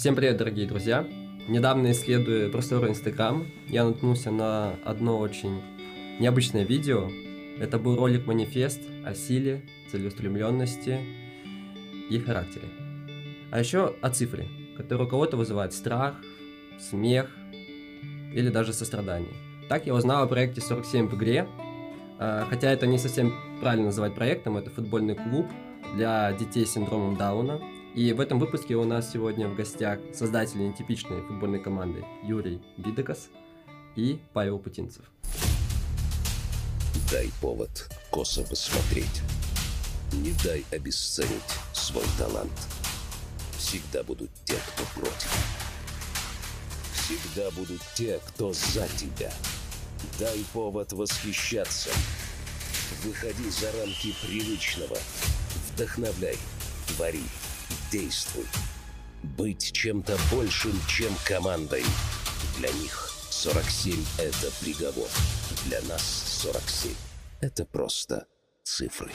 Всем привет, дорогие друзья! Недавно исследуя просторы Инстаграм, я наткнулся на одно очень необычное видео. Это был ролик-манифест о силе, целеустремленности и характере. А еще о цифре, которая у кого-то вызывает страх, смех или даже сострадание. Так я узнал о проекте 47 в игре, а, хотя это не совсем правильно называть проектом, это футбольный клуб для детей с синдромом Дауна, и в этом выпуске у нас сегодня в гостях создатели нетипичной футбольной команды Юрий Бидекас и Павел Путинцев. Дай повод косо посмотреть. Не дай обесценить свой талант. Всегда будут те, кто против. Всегда будут те, кто за тебя. Дай повод восхищаться. Выходи за рамки привычного. Вдохновляй. Твори действуй. Быть чем-то большим, чем командой. Для них 47 – это приговор. Для нас 47 – это просто цифры.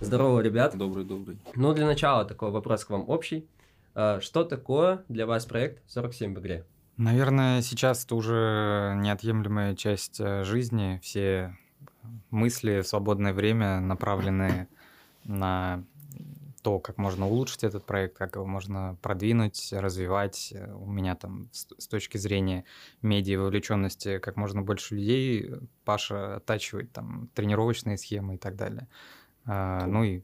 Здорово, ребят. Добрый, добрый. Ну, для начала такой вопрос к вам общий. А, что такое для вас проект 47 в игре? Наверное, сейчас это уже неотъемлемая часть э, жизни. Все мысли в свободное время направлены на то, как можно улучшить этот проект, как его можно продвинуть, развивать. У меня там с точки зрения медиа вовлеченности как можно больше людей. Паша оттачивает там тренировочные схемы и так далее. А, ну и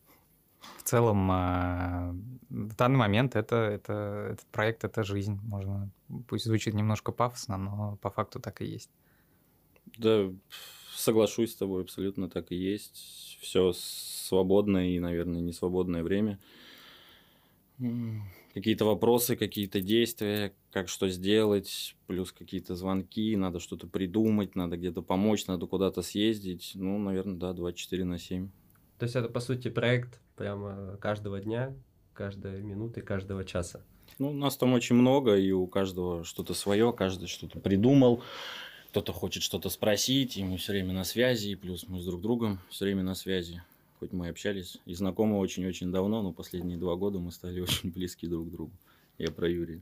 в целом а, в данный момент это, это, этот проект – это жизнь. Можно, пусть звучит немножко пафосно, но по факту так и есть. Да, соглашусь с тобой, абсолютно так и есть. Все свободное и, наверное, не свободное время. Какие-то вопросы, какие-то действия, как что сделать, плюс какие-то звонки, надо что-то придумать, надо где-то помочь, надо куда-то съездить. Ну, наверное, да, 24 на 7. То есть это, по сути, проект прямо каждого дня, каждой минуты, каждого часа. Ну, у нас там очень много, и у каждого что-то свое, каждый что-то придумал, кто-то хочет что-то спросить, и мы все время на связи, и плюс мы с друг другом все время на связи хоть мы общались и знакомы очень-очень давно, но последние два года мы стали очень близки друг к другу. Я про Юрия.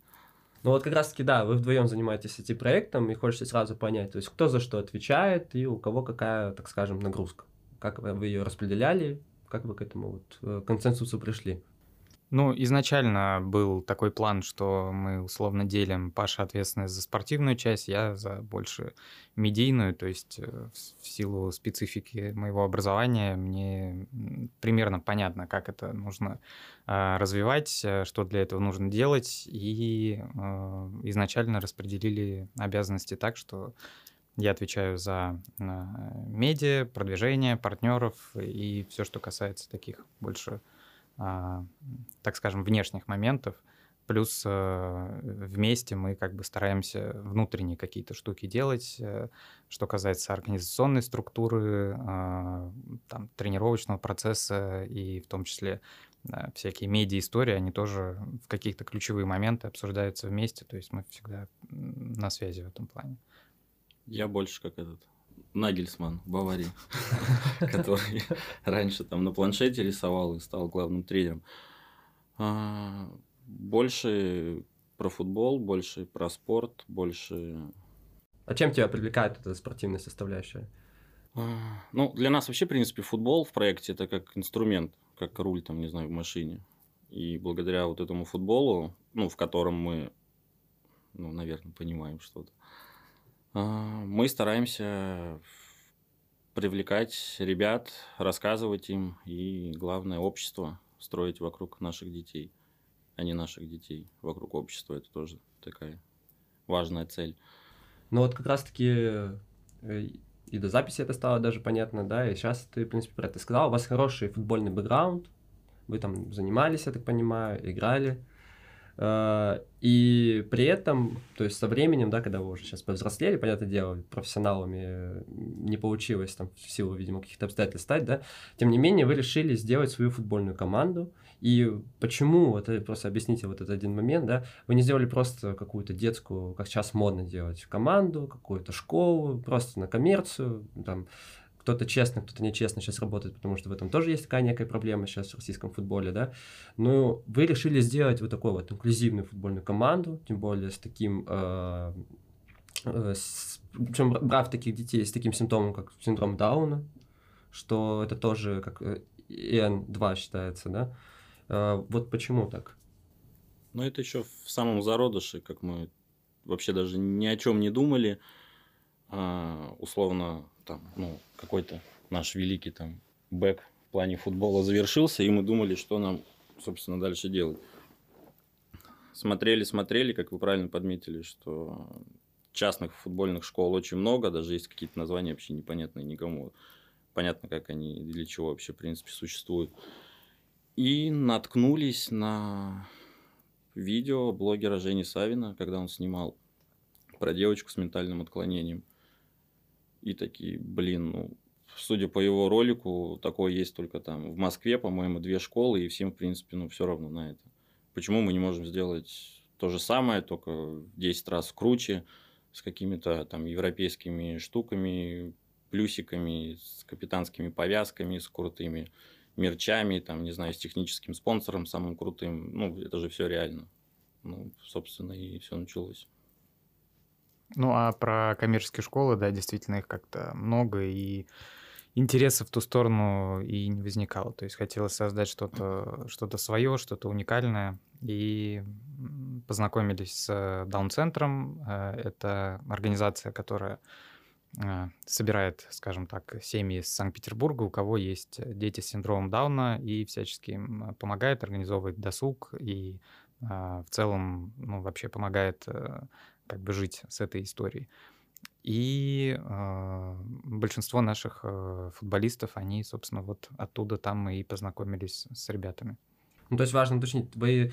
Ну вот как раз таки, да, вы вдвоем занимаетесь этим проектом, и хочется сразу понять, то есть кто за что отвечает и у кого какая, так скажем, нагрузка. Как вы ее распределяли, как вы к этому вот э, консенсусу пришли? Ну, изначально был такой план, что мы условно делим Паша ответственность за спортивную часть, я за больше медийную, то есть э, в силу специфики моего образования мне примерно понятно, как это нужно а, развивать, э, что для этого нужно делать, и э, изначально распределили обязанности так, что я отвечаю за медиа, продвижение партнеров и все, что касается таких больше так скажем, внешних моментов. Плюс э, вместе мы как бы стараемся внутренние какие-то штуки делать, э, что касается организационной структуры, а, там, тренировочного процесса и в том числе э, всякие медиа-истории, они тоже в каких-то ключевые моменты обсуждаются вместе, то есть мы всегда на связи в этом плане. Я больше как этот Нагельсман в Баварии, который раньше там на планшете рисовал и стал главным тренером. А, больше про футбол, больше про спорт, больше... А чем тебя привлекает эта спортивная составляющая? А, ну, для нас вообще, в принципе, футбол в проекте это как инструмент, как руль, там, не знаю, в машине. И благодаря вот этому футболу, ну, в котором мы, ну, наверное, понимаем что-то, мы стараемся привлекать ребят, рассказывать им и, главное, общество строить вокруг наших детей, а не наших детей вокруг общества. Это тоже такая важная цель. Ну вот как раз-таки э, и до записи это стало даже понятно, да, и сейчас ты, в принципе, про это сказал. У вас хороший футбольный бэкграунд, вы там занимались, я так понимаю, играли. Э, и при этом, то есть со временем, да, когда вы уже сейчас повзрослели, понятное дело, профессионалами не получилось там в силу, видимо, каких-то обстоятельств стать, да, тем не менее вы решили сделать свою футбольную команду. И почему, вот просто объясните вот этот один момент, да, вы не сделали просто какую-то детскую, как сейчас модно делать, команду, какую-то школу, просто на коммерцию, там, кто-то честно, кто-то нечестно сейчас работает, потому что в этом тоже есть такая некая проблема сейчас в российском футболе, да. Но вы решили сделать вот такую вот инклюзивную футбольную команду, тем более с таким, э, э, с, причем брав таких детей с таким симптомом, как синдром Дауна, что это тоже как ИН-2 считается, да. Э, вот почему так? Ну, это еще в самом зародыше, как мы вообще даже ни о чем не думали. А, условно, там, ну, какой-то наш великий там бэк в плане футбола завершился, и мы думали, что нам, собственно, дальше делать. Смотрели, смотрели, как вы правильно подметили, что частных футбольных школ очень много, даже есть какие-то названия вообще непонятные никому. Понятно, как они, для чего вообще, в принципе, существуют. И наткнулись на видео блогера Жени Савина, когда он снимал про девочку с ментальным отклонением – и такие, блин, ну, судя по его ролику, такое есть только там в Москве, по-моему, две школы, и всем, в принципе, ну, все равно на это. Почему мы не можем сделать то же самое, только в 10 раз круче, с какими-то там европейскими штуками, плюсиками, с капитанскими повязками, с крутыми мерчами, там, не знаю, с техническим спонсором самым крутым. Ну, это же все реально. Ну, собственно, и все началось. Ну, а про коммерческие школы, да, действительно их как-то много, и интереса в ту сторону и не возникало. То есть хотелось создать что-то что свое, что-то уникальное. И познакомились с Даун-центром. Э, это организация, которая э, собирает, скажем так, семьи из Санкт-Петербурга, у кого есть дети с синдромом Дауна, и всячески им помогает, организовывать досуг и э, в целом ну, вообще помогает как бы жить с этой историей. И э, большинство наших э, футболистов, они, собственно, вот оттуда там мы и познакомились с ребятами. Ну, то есть важно уточнить, вы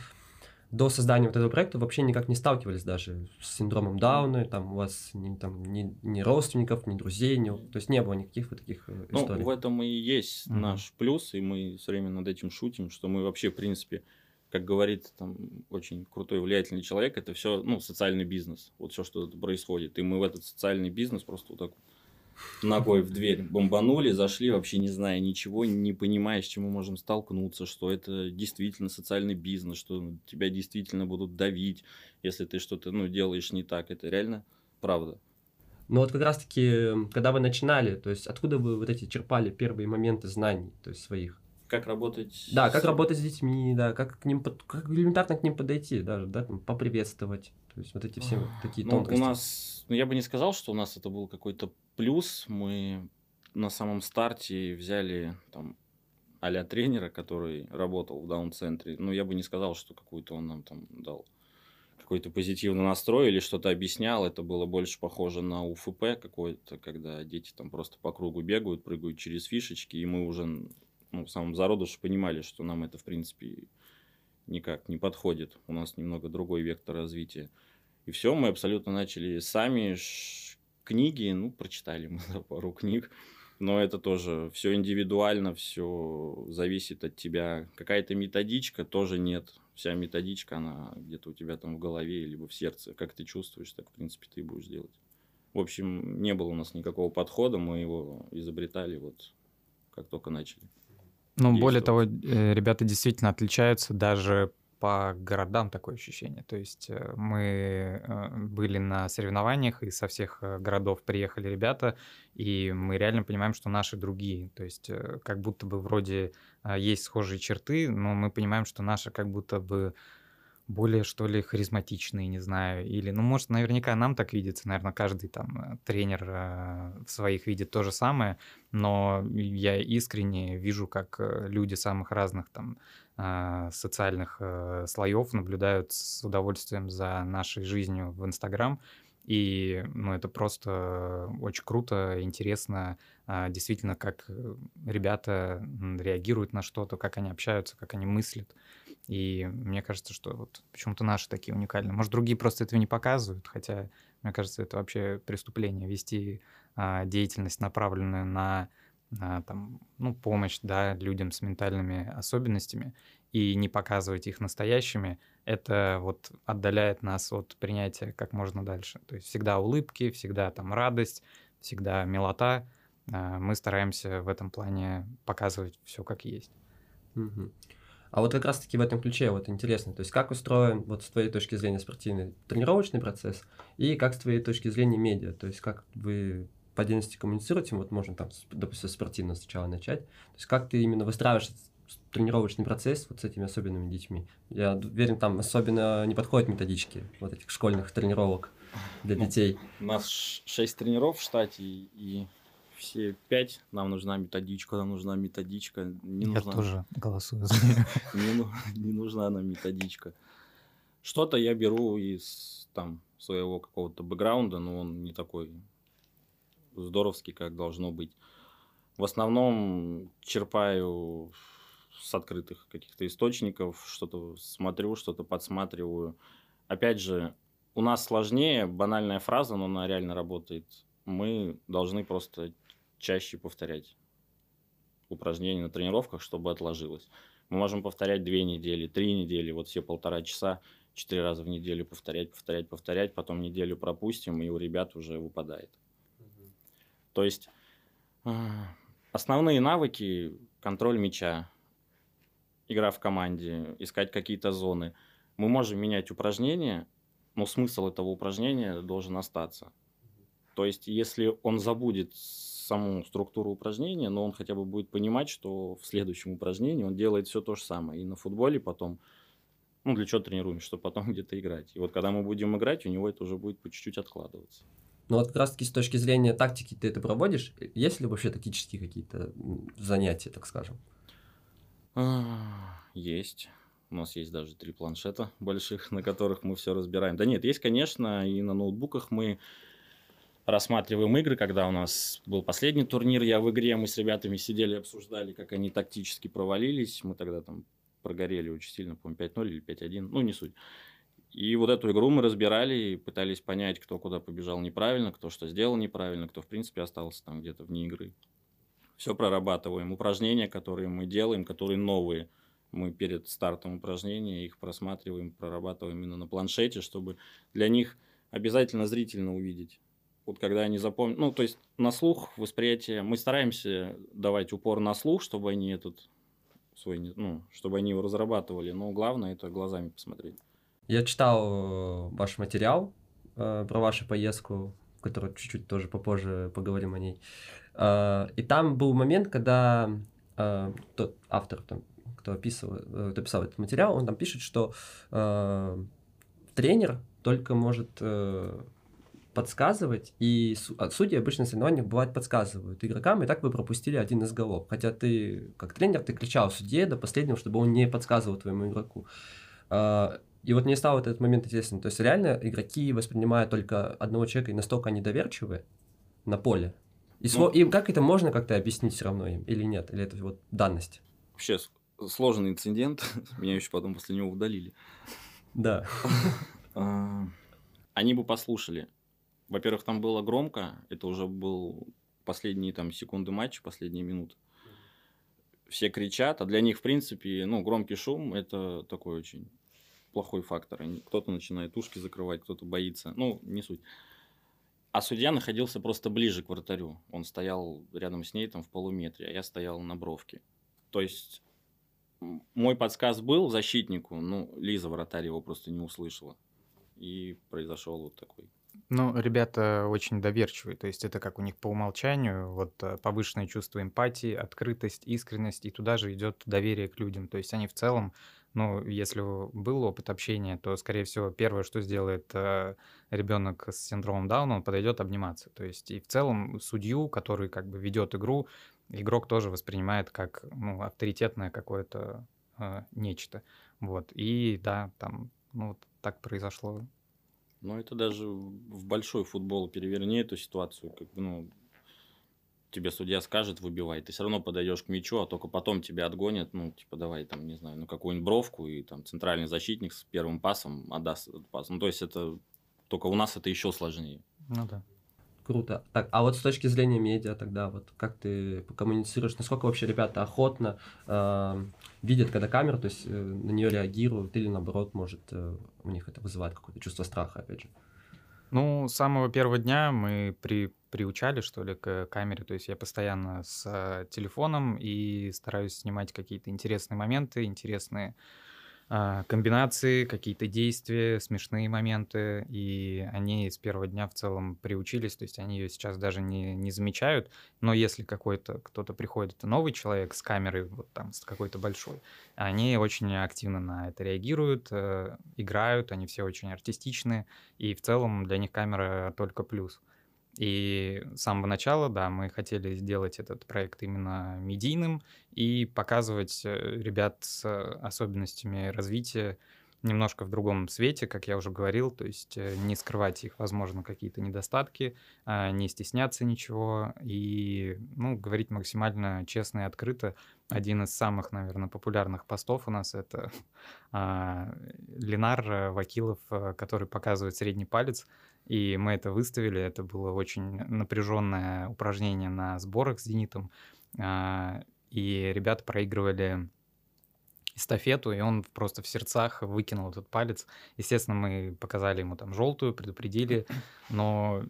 до создания вот этого проекта вообще никак не сталкивались даже с синдромом Дауна, там у вас ни, там, ни, ни родственников, ни друзей, ни, то есть не было никаких вот таких э, историй. Ну, в этом и есть mm-hmm. наш плюс, и мы все время над этим шутим, что мы вообще, в принципе, как говорит там очень крутой влиятельный человек, это все ну, социальный бизнес. Вот все, что происходит. И мы в этот социальный бизнес просто вот так ногой в дверь бомбанули, зашли, вообще не зная ничего, не понимая, с чем мы можем столкнуться, что это действительно социальный бизнес, что тебя действительно будут давить, если ты что-то ну, делаешь не так. Это реально правда. Но вот как раз-таки, когда вы начинали, то есть откуда вы вот эти черпали первые моменты знаний, то есть своих? Как работать. Да, как с... работать с детьми, да, как к ним, как элементарно к ним подойти, даже, да, там, поприветствовать. То есть вот эти все вот такие ну, тонкости. У нас, ну, я бы не сказал, что у нас это был какой-то плюс. Мы на самом старте взяли там а тренера, который работал в даун-центре. Ну, я бы не сказал, что какую-то он нам там дал какой-то позитивный настрой или что-то объяснял. Это было больше похоже на УФП какое-то, когда дети там просто по кругу бегают, прыгают через фишечки, и мы уже ну, в самом зародыше понимали, что нам это, в принципе, никак не подходит. У нас немного другой вектор развития. И все, мы абсолютно начали сами. Книги, ну, прочитали мы пару книг. Но это тоже все индивидуально, все зависит от тебя. Какая-то методичка тоже нет. Вся методичка, она где-то у тебя там в голове, либо в сердце. Как ты чувствуешь, так, в принципе, ты будешь делать. В общем, не было у нас никакого подхода, мы его изобретали вот как только начали. Ну, более того, э, ребята действительно отличаются даже по городам такое ощущение. То есть э, мы э, были на соревнованиях, и со всех городов приехали ребята, и мы реально понимаем, что наши другие. То есть как будто бы вроде есть схожие черты, но мы понимаем, что наши как будто бы более, что ли, харизматичные, не знаю, или, ну, может, наверняка нам так видится, наверное, каждый там э, тренер э, в своих видит то же самое, но я искренне вижу, как э, люди самых разных там социальных слоев наблюдают с удовольствием за нашей жизнью в Инстаграм, и ну, это просто очень круто, интересно, действительно, как ребята реагируют на что-то, как они общаются, как они мыслят. И мне кажется, что вот почему-то наши такие уникальные. Может, другие просто этого не показывают, хотя, мне кажется, это вообще преступление вести а, деятельность, направленную на а, там, ну, помощь да, людям с ментальными особенностями и не показывать их настоящими, это вот отдаляет нас от принятия как можно дальше. То есть всегда улыбки, всегда там радость, всегда милота, а, мы стараемся в этом плане показывать все как есть. Мгм. А вот как раз-таки в этом ключе вот интересно, то есть как устроен вот с твоей точки зрения спортивный тренировочный процесс и как с твоей точки зрения медиа, то есть как вы по отдельности коммуницируете, вот можно там, допустим, спортивно сначала начать, то есть как ты именно выстраиваешь тренировочный процесс вот с этими особенными детьми. Я уверен, там особенно не подходят методички вот этих школьных тренировок для Ну, детей. У нас ш- шесть тренеров в штате, и, и все пять нам нужна методичка, нам нужна методичка. Не Я нужна, тоже голосую за неё. Не, ну- не нужна нам методичка. Что-то я беру из там своего какого-то бэкграунда, но он не такой здоровский, как должно быть. В основном черпаю с открытых каких-то источников, что-то смотрю, что-то подсматриваю. Опять же, у нас сложнее, банальная фраза, но она реально работает. Мы должны просто чаще повторять упражнения на тренировках, чтобы отложилось. Мы можем повторять две недели, три недели, вот все полтора часа, четыре раза в неделю повторять, повторять, повторять, потом неделю пропустим, и у ребят уже выпадает. То есть а, основные навыки контроль мяча, игра в команде, искать какие-то зоны. Мы можем менять упражнения, но смысл этого упражнения должен остаться. То есть, если он забудет саму структуру упражнения, но он хотя бы будет понимать, что в следующем упражнении он делает все то же самое. И на футболе потом, ну, для чего тренируемся, чтобы потом где-то играть. И вот когда мы будем играть, у него это уже будет по чуть-чуть откладываться. Ну вот как раз-таки с точки зрения тактики ты это проводишь, есть ли вообще тактические какие-то занятия, так скажем? Есть. У нас есть даже три планшета больших, на которых мы все разбираем. Да нет, есть, конечно, и на ноутбуках мы рассматриваем игры, когда у нас был последний турнир, я в игре, мы с ребятами сидели, обсуждали, как они тактически провалились. Мы тогда там прогорели очень сильно, по-моему, 5-0 или 5-1, ну, не суть. И вот эту игру мы разбирали и пытались понять, кто куда побежал неправильно, кто что сделал неправильно, кто, в принципе, остался там где-то вне игры. Все прорабатываем. Упражнения, которые мы делаем, которые новые, мы перед стартом упражнения их просматриваем, прорабатываем именно на планшете, чтобы для них обязательно зрительно увидеть. Вот когда они запомнят, ну, то есть на слух, восприятие, мы стараемся давать упор на слух, чтобы они этот свой, ну, чтобы они его разрабатывали, но главное это глазами посмотреть. Я читал э, ваш материал э, про вашу поездку, в которой чуть-чуть тоже попозже поговорим о ней. Э, И там был момент, когда э, тот автор, там, кто описывал, э, кто писал этот материал, он там пишет, что э, тренер только может э, подсказывать, и а судьи обычно соревнованиях бывает подсказывают игрокам, и так вы пропустили один из голов. Хотя ты, как тренер, ты кричал судье до последнего, чтобы он не подсказывал твоему игроку. А, И вот мне стал этот момент интересен. То есть реально игроки воспринимают только одного человека и настолько они доверчивы на поле. И Ну. им как это можно как-то объяснить все равно им или нет? Или это вот данность? Вообще сложный инцидент, меня еще потом после него удалили. Да. А, Они бы послушали. Во-первых, там было громко, это уже был последние там секунды матча, последние минуты. Все кричат, а для них, в принципе, ну, громкий шум – это такой очень плохой фактор. Кто-то начинает ушки закрывать, кто-то боится. Ну, не суть. А судья находился просто ближе к вратарю. Он стоял рядом с ней там в полуметре, а я стоял на бровке. То есть мой подсказ был защитнику, ну, Лиза, вратарь, его просто не услышала. И произошел вот такой. Ну, ребята очень доверчивые, то есть это как у них по умолчанию, вот э, повышенное чувство эмпатии, открытость, искренность, и туда же идет доверие к людям. То есть они в целом, ну, если был опыт общения, то, скорее всего, первое, что сделает ребенок с синдромом Дауна, он подойдет обниматься. То есть и в целом судью, который как бы ведет игру, игрок тоже воспринимает как ну, авторитетное какое-то э, нечто. Вот. И да, там, ну, вот так произошло. Но это даже в большой футбол переверни эту ситуацию. Как ну, тебе судья скажет, выбивай. Ты все равно подойдешь к мячу, а только потом тебя отгонят. Ну, типа, давай там, не знаю, ну, какую-нибудь бровку, и там центральный защитник с первым пасом отдаст этот пас. Ну, то есть это только у нас это еще сложнее. Ну да. Круто. Так, а вот с точки зрения медиа тогда, вот как ты коммуницируешь, насколько вообще ребята охотно э, видят, когда камера, то есть э, на нее реагируют, или наоборот, может, э, у них это вызывает какое-то чувство страха, опять же. Ну, с самого первого дня мы при, приучали, что ли, к камере. То есть я постоянно с э, телефоном и стараюсь снимать какие-то интересные моменты, интересные комбинации, какие-то действия, смешные моменты, и они с первого дня в целом приучились, то есть они ее сейчас даже не, не замечают, но если какой-то кто-то приходит, новый человек с камерой, вот там, с какой-то большой, они очень активно на это реагируют, э, играют, они все очень артистичные, и в целом для них камера только плюс. И с самого начала, да, мы хотели сделать этот проект именно медийным и показывать э, ребят с особенностями развития немножко в другом свете, как я уже говорил, то есть э, не скрывать их, возможно, какие-то недостатки, а не стесняться ничего и, ну, говорить максимально честно и открыто. Один из самых, наверное, популярных постов у нас это а, Ленар Вакилов, э, который показывает средний палец, и мы это выставили. Это было очень напряженное упражнение на сборах с «Зенитом». А, и ребята проигрывали эстафету, и он просто в сердцах выкинул этот палец. Естественно, мы показали ему там желтую, предупредили, но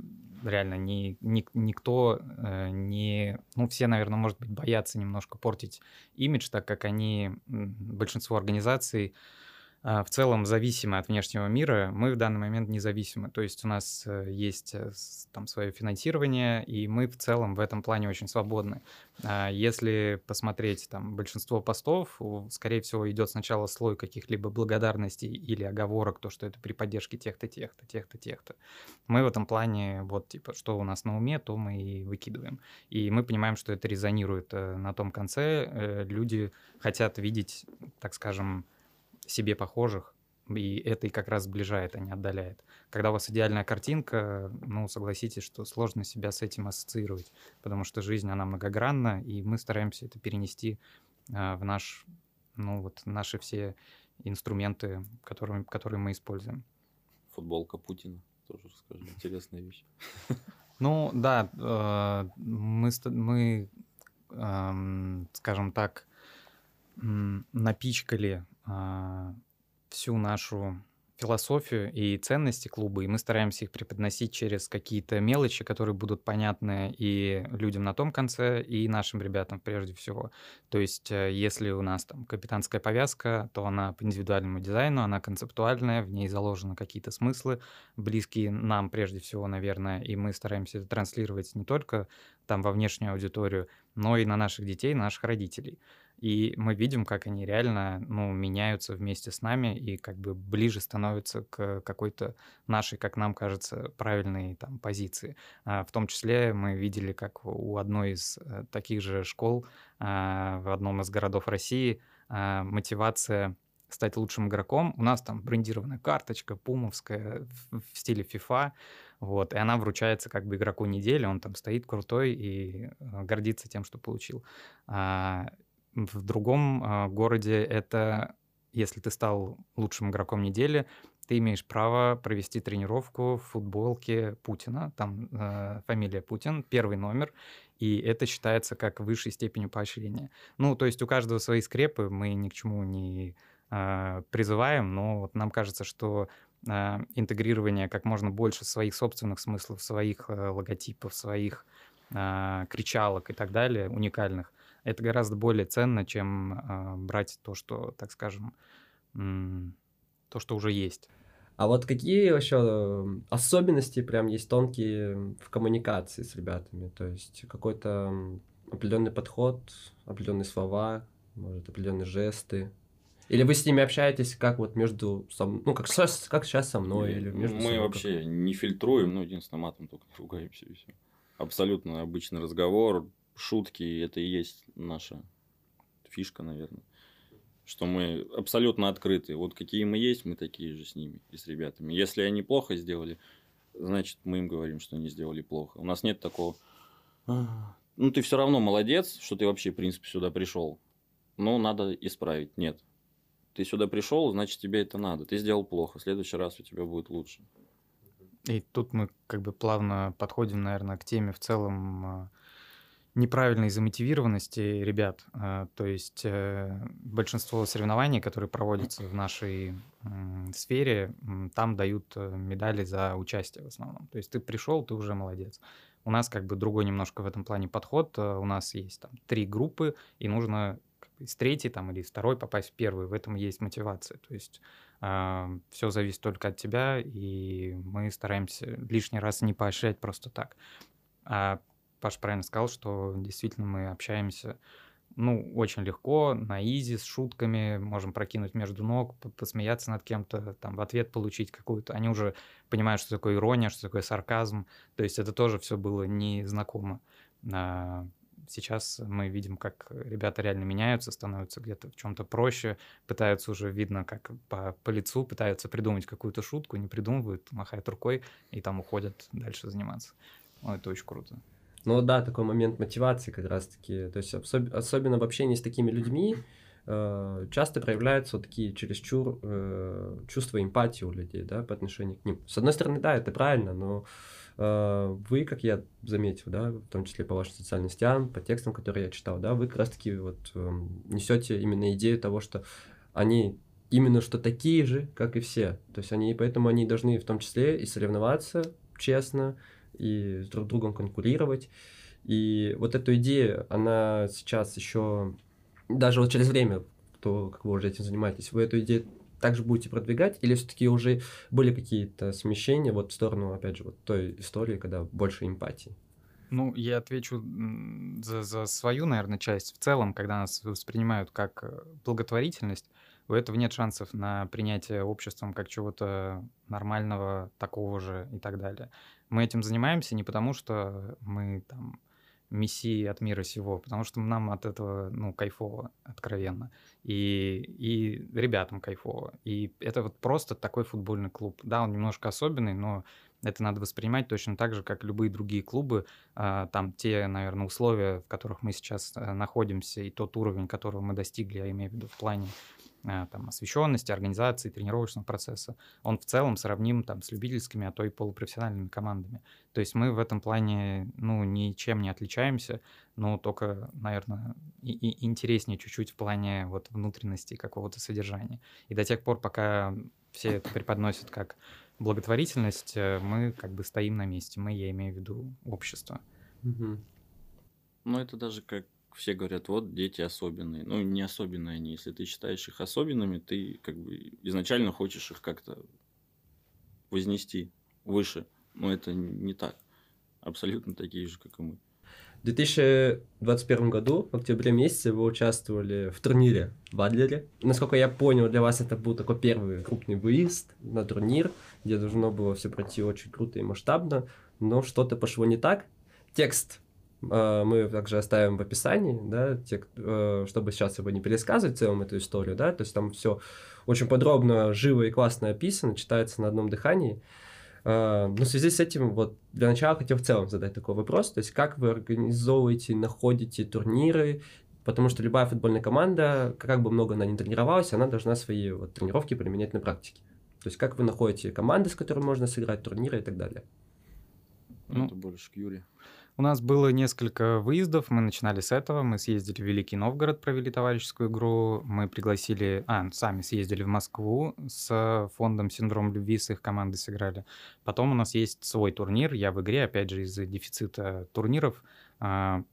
реально ни, ни, никто э, не... Ну, все, наверное, может быть, боятся немножко портить имидж, так как они, большинство организаций, в целом зависимы от внешнего мира, мы в данный момент независимы. То есть у нас э, есть э, там свое финансирование, и мы в целом в этом плане очень свободны. А если посмотреть там большинство постов, скорее всего, идет сначала слой каких-либо благодарностей или оговорок, то, что это при поддержке тех-то, тех-то, тех-то, тех-то. Мы в этом плане, вот, типа, что у нас на уме, то мы и выкидываем. И мы понимаем, что это резонирует э, на том конце. Люди хотят видеть, так скажем, себе похожих, и это и как раз сближает, а не отдаляет. Когда у вас идеальная картинка, ну, согласитесь, что сложно себя с этим ассоциировать, потому что жизнь, она многогранна, и мы стараемся это перенести а, в наш, ну, вот, наши все инструменты, которые, которые мы используем. Футболка Путина, тоже расскажи, интересная вещь. Ну, да, э, мы, мы скажем так, напичкали а, всю нашу философию и ценности клуба, и мы стараемся их преподносить через какие-то мелочи, которые будут понятны и людям на том конце, и нашим ребятам прежде всего. То есть, э, если у нас там капитанская повязка, то она по индивидуальному дизайну, она концептуальная, в ней заложены какие-то смыслы, близкие нам прежде всего, наверное, и мы стараемся это транслировать не только там во внешнюю аудиторию, но и на наших детей, наших родителей. И мы видим, как они реально ну, меняются вместе с нами и как бы ближе становятся к какой-то нашей, как нам кажется, правильной там, позиции. А, в том числе мы видели, как у одной из э, таких же школ а, в одном из городов России а, мотивация стать лучшим игроком. У нас там брендированная карточка, пумовская, в стиле FIFA, вот, и она вручается как бы игроку недели, он там стоит крутой и э, гордится тем, что получил. В другом э, городе это, если ты стал лучшим игроком недели, ты имеешь право провести тренировку в футболке Путина, там э, фамилия Путин, первый номер, и это считается как высшей степенью поощрения. Ну, то есть у каждого свои скрепы, мы ни к чему не э, призываем, но вот нам кажется, что э, интегрирование как можно больше своих собственных смыслов, своих э, логотипов, своих э, кричалок и так далее, уникальных, это гораздо более ценно, чем э, брать то, что, так скажем, то, что уже есть. А вот какие еще особенности прям есть тонкие в коммуникации с ребятами? То есть какой-то определенный подход, определенные слова, может, определенные жесты? Или вы с ними общаетесь как вот между, ну, как сейчас, как сейчас со мной? Или между Мы вообще как... не фильтруем, ну, единственное, матом только ругаемся и все. Абсолютно обычный разговор, шутки, это и есть наша фишка, наверное. Что мы абсолютно открыты. Вот какие мы есть, мы такие же с ними и с ребятами. Если они плохо сделали, значит, мы им говорим, что они сделали плохо. У нас нет такого, ну, ты все равно молодец, что ты вообще, в принципе, сюда пришел. Но надо исправить. Нет. Ты сюда пришел, значит, тебе это надо. Ты сделал плохо. В следующий раз у тебя будет лучше. И тут мы как бы плавно подходим, наверное, к теме в целом а, неправильной замотивированности ребят. Э, то есть э, большинство соревнований, которые проводятся в нашей сфере, там дают э, медали за участие в основном. То есть ты пришел, ты уже молодец. У нас как бы другой немножко в этом плане подход. У нас есть там три группы, и нужно из третьей там, или из второй попасть в первую. В этом есть мотивация. То есть все зависит только от тебя, и мы стараемся лишний раз не поощрять просто так. А Паш правильно сказал, что действительно мы общаемся ну, очень легко, на изи, с шутками, можем прокинуть между ног, посмеяться над кем-то, там, в ответ получить какую-то. Они уже понимают, что такое ирония, что такое сарказм. То есть это тоже все было незнакомо. А сейчас мы видим, как ребята реально меняются, становятся где-то в чем-то проще, пытаются уже, видно, как по, по лицу, пытаются придумать какую-то шутку, не придумывают, махают рукой и там уходят дальше заниматься. Ну, это очень круто. Ну да, такой момент мотивации как раз-таки. То есть особ- особенно в общении с такими людьми э, часто проявляются вот такие чересчур э, чувства эмпатии у людей, да, по отношению к ним. С одной стороны, да, это правильно, но э, вы, как я заметил, да, в том числе по вашим социальным сетям, по текстам, которые я читал, да, вы как раз-таки вот э, несете именно идею того, что они именно что такие же, как и все. То есть они, поэтому они должны в том числе и соревноваться честно, и с друг другом конкурировать. И вот эту идею, она сейчас еще, даже вот через время, то, как вы уже этим занимаетесь, вы эту идею также будете продвигать, или все-таки уже были какие-то смещения вот в сторону, опять же, вот той истории, когда больше эмпатии? Ну, я отвечу за, за свою, наверное, часть. В целом, когда нас воспринимают как э, благотворительность, у этого нет шансов на принятие обществом как чего-то нормального, такого же и так далее. Мы этим занимаемся не потому, что мы там мессии от мира сего, потому что нам от этого, ну, кайфово, откровенно. И, и ребятам кайфово. И это вот просто такой футбольный клуб. Да, он немножко особенный, но это надо воспринимать точно так же, как любые другие клубы. А, там те, наверное, условия, в которых мы сейчас э, находимся, и тот уровень, которого мы достигли, я имею в виду в плане там, освещенности, организации, тренировочного процесса, он в целом сравним там, с любительскими, а то и полупрофессиональными командами. То есть мы в этом плане ну, ничем не отличаемся, но только, наверное, и, и интереснее чуть-чуть в плане вот, внутренности какого-то содержания. И до тех пор, пока все это преподносят как благотворительность, э, мы как бы стоим на месте. Мы, я имею в виду, общество. Ну, это даже как все говорят, вот дети особенные. Ну, не особенные они. Если ты считаешь их особенными, ты как бы изначально хочешь их как-то вознести выше. Но это не так. Абсолютно такие же, как и мы. В 2021 году, в октябре месяце, вы участвовали в турнире в Адлере. Насколько я понял, для вас это был такой первый крупный выезд на турнир, где должно было все пройти очень круто и масштабно, но что-то пошло не так. Текст мы также оставим в описании, да, те, э, чтобы сейчас его не пересказывать целом эту историю, да, то есть там все очень подробно, живо и классно описано, читается на одном дыхании. Э, но в связи с этим, вот для начала хотел в целом задать такой вопрос, то есть как вы организовываете, находите турниры, потому что любая футбольная команда, как бы много она ни тренировалась, она должна свои вот, тренировки применять на практике. То есть как вы находите команды, с которыми можно сыграть, турниры и так далее. Ну, это больше к Юре. У нас было несколько выездов, мы начинали с этого, мы съездили в Великий Новгород, провели товарищескую игру, мы пригласили, а, сами съездили в Москву с фондом «Синдром любви», с их командой сыграли. Потом у нас есть свой турнир, я в игре, опять же, из-за дефицита турниров,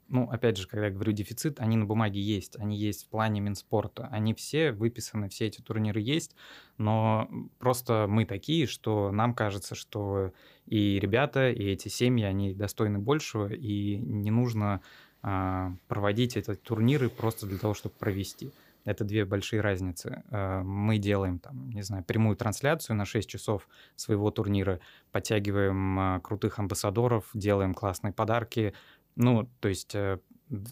ну, опять же, когда я говорю дефицит, они на бумаге есть, они есть в плане Минспорта, они все выписаны, все эти турниры есть, но просто мы такие, что нам кажется, что и ребята, и эти семьи, они достойны большего, и не нужно а, проводить эти турниры просто для того, чтобы провести. Это две большие разницы. А, мы делаем, там, не знаю, прямую трансляцию на 6 часов своего турнира, подтягиваем крутых амбассадоров, делаем классные подарки, ну, то есть э,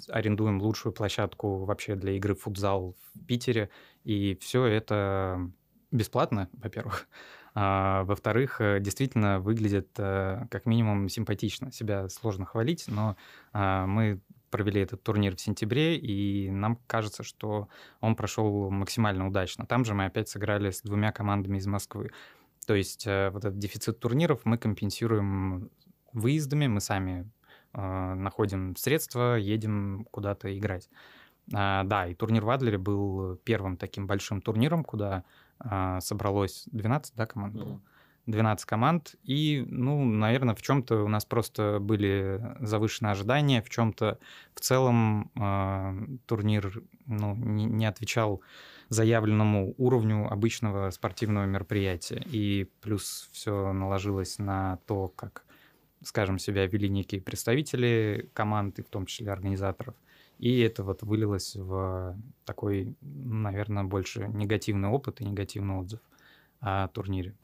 арендуем лучшую площадку вообще для игры в футзал в Питере, и все это бесплатно, во-первых. А, во-вторых, э, действительно выглядит э, как минимум симпатично. Себя сложно хвалить, но а, мы провели этот турнир в сентябре, и нам кажется, что он прошел максимально удачно. Там же мы опять сыграли с двумя командами из Москвы. То есть вот этот дефицит турниров мы компенсируем выездами, мы сами находим средства, едем куда-то играть. А, да, и турнир в Адлере был первым таким большим турниром, куда а, собралось 12, да, команд было? 12 команд, и, ну, наверное, в чем-то у нас просто были завышенные ожидания, в чем-то в целом э, турнир ну, не, не отвечал заявленному уровню обычного спортивного мероприятия. И плюс все наложилось на то, как, скажем, себя вели некие представители команд, и в том числе организаторов. И это вот вылилось в такой, наверное, больше негативный опыт и негативный отзыв о турнире.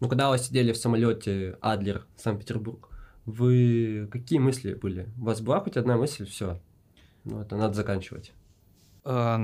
Ну, когда вы сидели в самолете Адлер, Санкт-Петербург, вы какие мысли были? У вас была хоть одна мысль, все, ну, это надо заканчивать. А,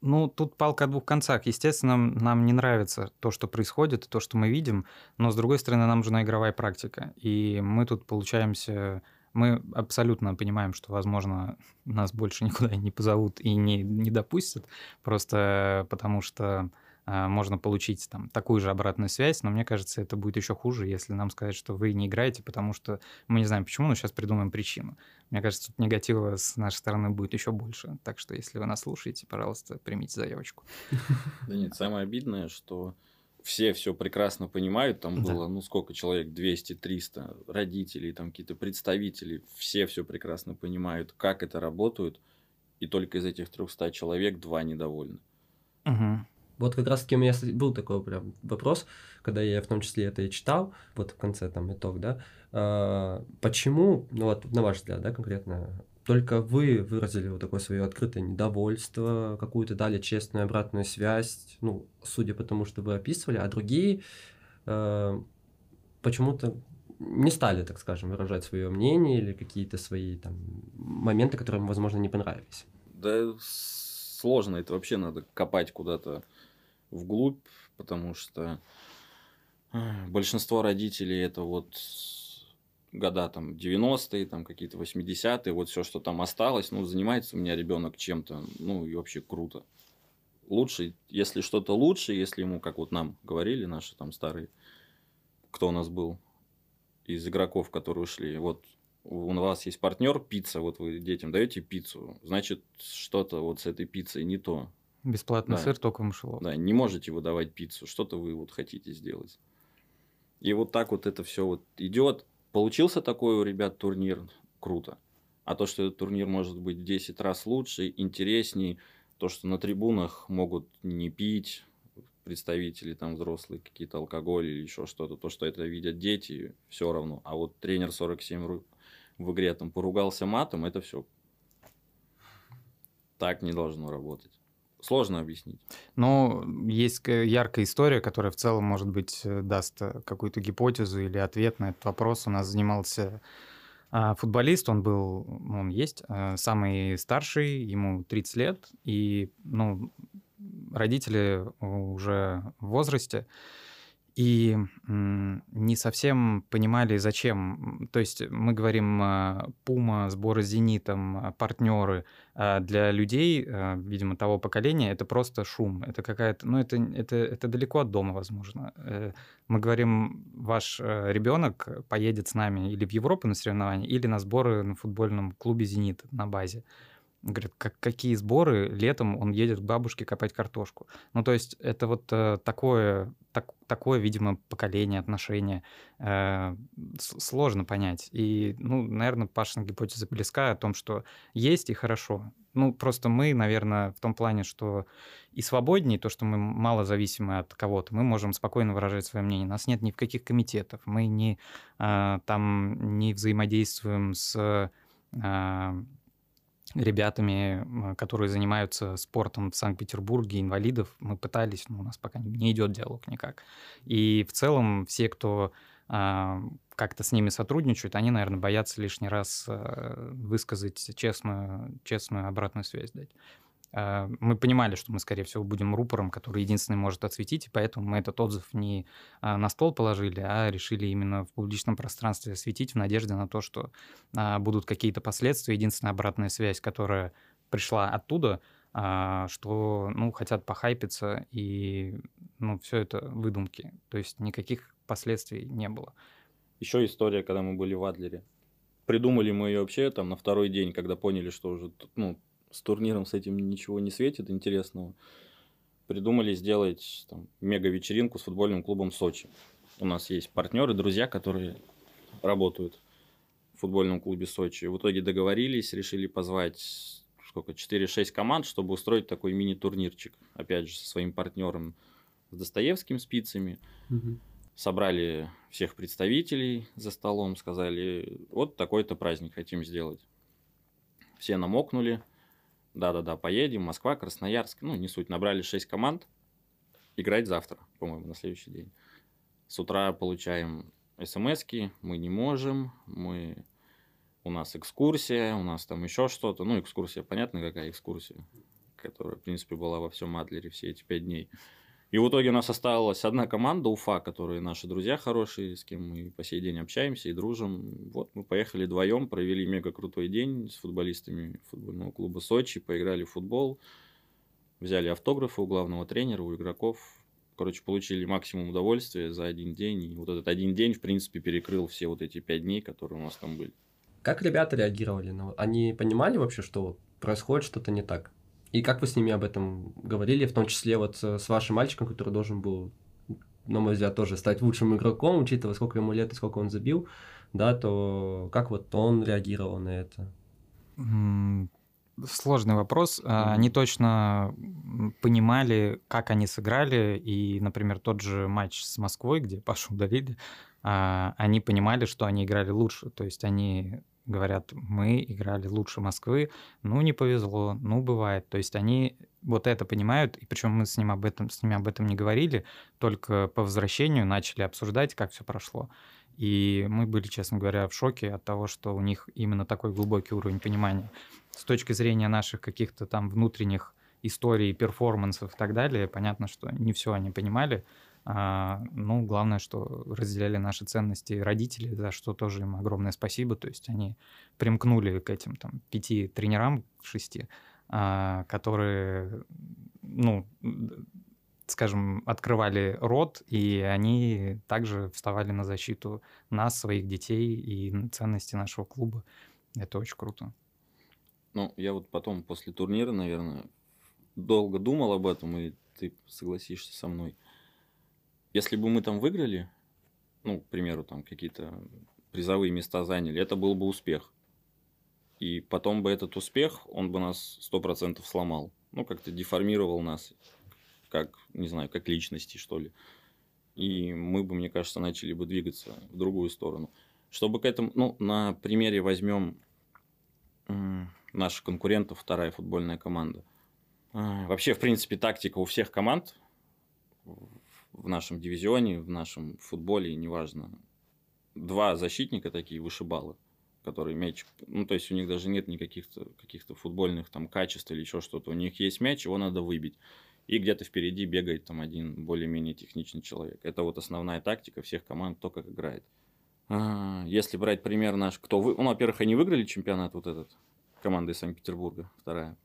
ну, тут палка о двух концах. Естественно, нам не нравится то, что происходит, то, что мы видим, но, с другой стороны, нам нужна игровая практика. И мы тут получаемся... Мы абсолютно понимаем, что, возможно, нас больше никуда не позовут и не, не допустят, просто потому что можно получить там такую же обратную связь, но мне кажется, это будет еще хуже, если нам сказать, что вы не играете, потому что мы не знаем почему, но сейчас придумаем причину. Мне кажется, тут негатива с нашей стороны будет еще больше. Так что, если вы нас слушаете, пожалуйста, примите заявочку. Да нет, самое обидное, что все все прекрасно понимают, там да. было, ну, сколько человек, 200-300 родителей, там какие-то представители, все все прекрасно понимают, как это работает, и только из этих 300 человек два недовольны. Угу. Вот как раз таки у меня был такой прям вопрос, когда я в том числе это и читал, вот в конце там итог, да, а, почему, ну вот на ваш взгляд, да, конкретно, только вы выразили вот такое свое открытое недовольство, какую-то дали честную обратную связь, ну, судя по тому, что вы описывали, а другие э, почему-то не стали, так скажем, выражать свое мнение или какие-то свои там моменты, которые им, возможно, не понравились. Да сложно, это вообще надо копать куда-то вглубь, потому что большинство родителей это вот года там 90-е, там какие-то 80-е, вот все, что там осталось, ну, занимается у меня ребенок чем-то, ну, и вообще круто. Лучше, если что-то лучше, если ему, как вот нам говорили наши там старые, кто у нас был из игроков, которые ушли, вот у вас есть партнер пицца, вот вы детям даете пиццу, значит, что-то вот с этой пиццей не то. Бесплатный да. сыр только в мышеловке. Да, не можете выдавать пиццу, что-то вы вот хотите сделать. И вот так вот это все вот идет. Получился такой у ребят турнир, круто. А то, что этот турнир может быть в 10 раз лучше, интересней, то, что на трибунах могут не пить представители там взрослые, какие-то алкоголь или еще что-то, то, что это видят дети, все равно. А вот тренер 47 в игре там поругался матом, это все. Так не должно работать. Сложно объяснить. Но есть яркая история, которая в целом, может быть, э, даст э, какую-то гипотезу или ответ на этот вопрос. У нас занимался а, футболист, он был, он есть, э, самый старший, ему 30 лет, и ну, родители уже в возрасте, и не совсем понимали, зачем. То есть мы говорим Пума, сборы с Зенитом, партнеры. А для людей, а, видимо, того поколения, это просто шум. Это какая-то... Ну, это, это, это далеко от дома, возможно. Э, мы говорим, ваш э, ребенок поедет с нами или в Европу на соревнования, или на сборы на футбольном клубе «Зенит» на базе. Говорит, как, какие сборы летом он едет к бабушке копать картошку. Ну, то есть это вот э, такое, так, такое, видимо, поколение, отношение. Э, сложно понять. И, ну, наверное, Пашина гипотеза близка о том, что есть и хорошо. Ну, просто мы, наверное, в том плане, что и свободнее, то, что мы мало зависимы от кого-то, мы можем спокойно выражать свое мнение. Нас нет ни в каких комитетов, мы не, э, там не взаимодействуем с... Э, ребятами, которые занимаются спортом в Санкт-Петербурге, инвалидов, мы пытались, но у нас пока не идет диалог никак. И в целом все, кто а, как-то с ними сотрудничают, они, наверное, боятся лишний раз а, высказать честную, честную обратную связь дать. А, мы понимали, что мы, скорее всего, будем рупором, который единственный может отсветить, и поэтому мы этот отзыв не а, на стол положили, а решили именно в публичном пространстве осветить в надежде на то, что а, будут какие-то последствия. Единственная обратная связь, которая пришла оттуда, что, ну, хотят похайпиться, и, ну, все это выдумки. То есть никаких последствий не было. Еще история, когда мы были в Адлере. придумали мы ее вообще там на второй день, когда поняли, что уже ну, с турниром с этим ничего не светит интересного. Придумали сделать там, мега-вечеринку с футбольным клубом Сочи. У нас есть партнеры, друзья, которые работают в футбольном клубе Сочи. В итоге договорились, решили позвать сколько, 4-6 команд, чтобы устроить такой мини-турнирчик. Опять же, со своим партнером с Достоевским спицами. Мгм. Собрали всех представителей за столом, сказали, вот такой-то праздник хотим сделать. Все намокнули. Да-да-да, поедем. Москва, Красноярск. Ну, не суть. Набрали 6 команд. Играть завтра, по-моему, на следующий день. С утра получаем смс мы не можем, мы... у нас экскурсия, у нас там еще что-то. Ну, экскурсия, понятно, какая экскурсия, которая, в принципе, была во всем Адлере все эти пять дней. И в итоге у нас осталась одна команда Уфа, которые наши друзья хорошие, с кем мы по сей день общаемся и дружим. Вот мы поехали вдвоем, провели мега крутой день с футболистами футбольного клуба Сочи, поиграли в футбол, взяли автографы у главного тренера, у игроков. Короче, получили максимум удовольствия за один день. И вот этот один день, в принципе, перекрыл все вот эти пять дней, которые у нас там были. Как ребята реагировали? на- Они понимали вообще, что происходит что-то не так? И как вы с ними об этом говорили, в том числе вот э, с вашим мальчиком, который должен был, на мой взгляд, тоже стать лучшим игроком, учитывая, сколько ему лет и сколько он забил, да, то как вот он реагировал на это? Сложный вопрос. Мгм. Они точно понимали, как они сыграли, и, например, тот же матч с Москвой, где Пашу удалили, а, они понимали, что они играли лучше. То есть они говорят, мы играли лучше Москвы, ну не повезло, ну бывает. То есть они вот это понимают, и причем мы с ним об этом, с ними об этом не говорили, только по возвращению начали обсуждать, как все прошло. И мы были, честно говоря, в шоке от того, что у них именно такой глубокий уровень понимания. С точки зрения наших каких-то там внутренних историй, перформансов и так далее, понятно, что не все они понимали. А, ну, главное, что разделяли наши ценности родители, за что тоже им огромное спасибо. То есть они примкнули к этим там пяти тренерам, шести, а, которые, ну, скажем, открывали рот, и они также вставали на защиту нас, своих детей и ценностей нашего клуба. Это очень круто. Ну, я вот потом после турнира, наверное, долго думал об этом, и ты согласишься со мной. Если бы мы там выиграли, ну, к примеру, там какие-то призовые места заняли, это был бы успех. И потом бы этот успех, он бы нас сто процентов сломал. Ну, как-то деформировал нас, как, не знаю, как личности, что ли. И мы бы, мне кажется, начали бы двигаться в другую сторону. Чтобы к этому, ну, на примере возьмем наших конкурентов, вторая футбольная команда. Вообще, в принципе, тактика у всех команд в- нашем дивизионе, в нашем футболе, неважно. Два защитника такие, вышибалы, которые мяч... Ну, то есть у них даже нет никаких каких-то футбольных там качеств или еще что-то. У них есть мяч, его надо выбить. И где-то впереди бегает там один более-менее техничный человек. Это вот основная тактика всех команд, кто как играет. А, Если брать пример наш, кто вы... Ну, во-первых, они выиграли чемпионат вот этот, команда из Санкт-Петербурга, вторая.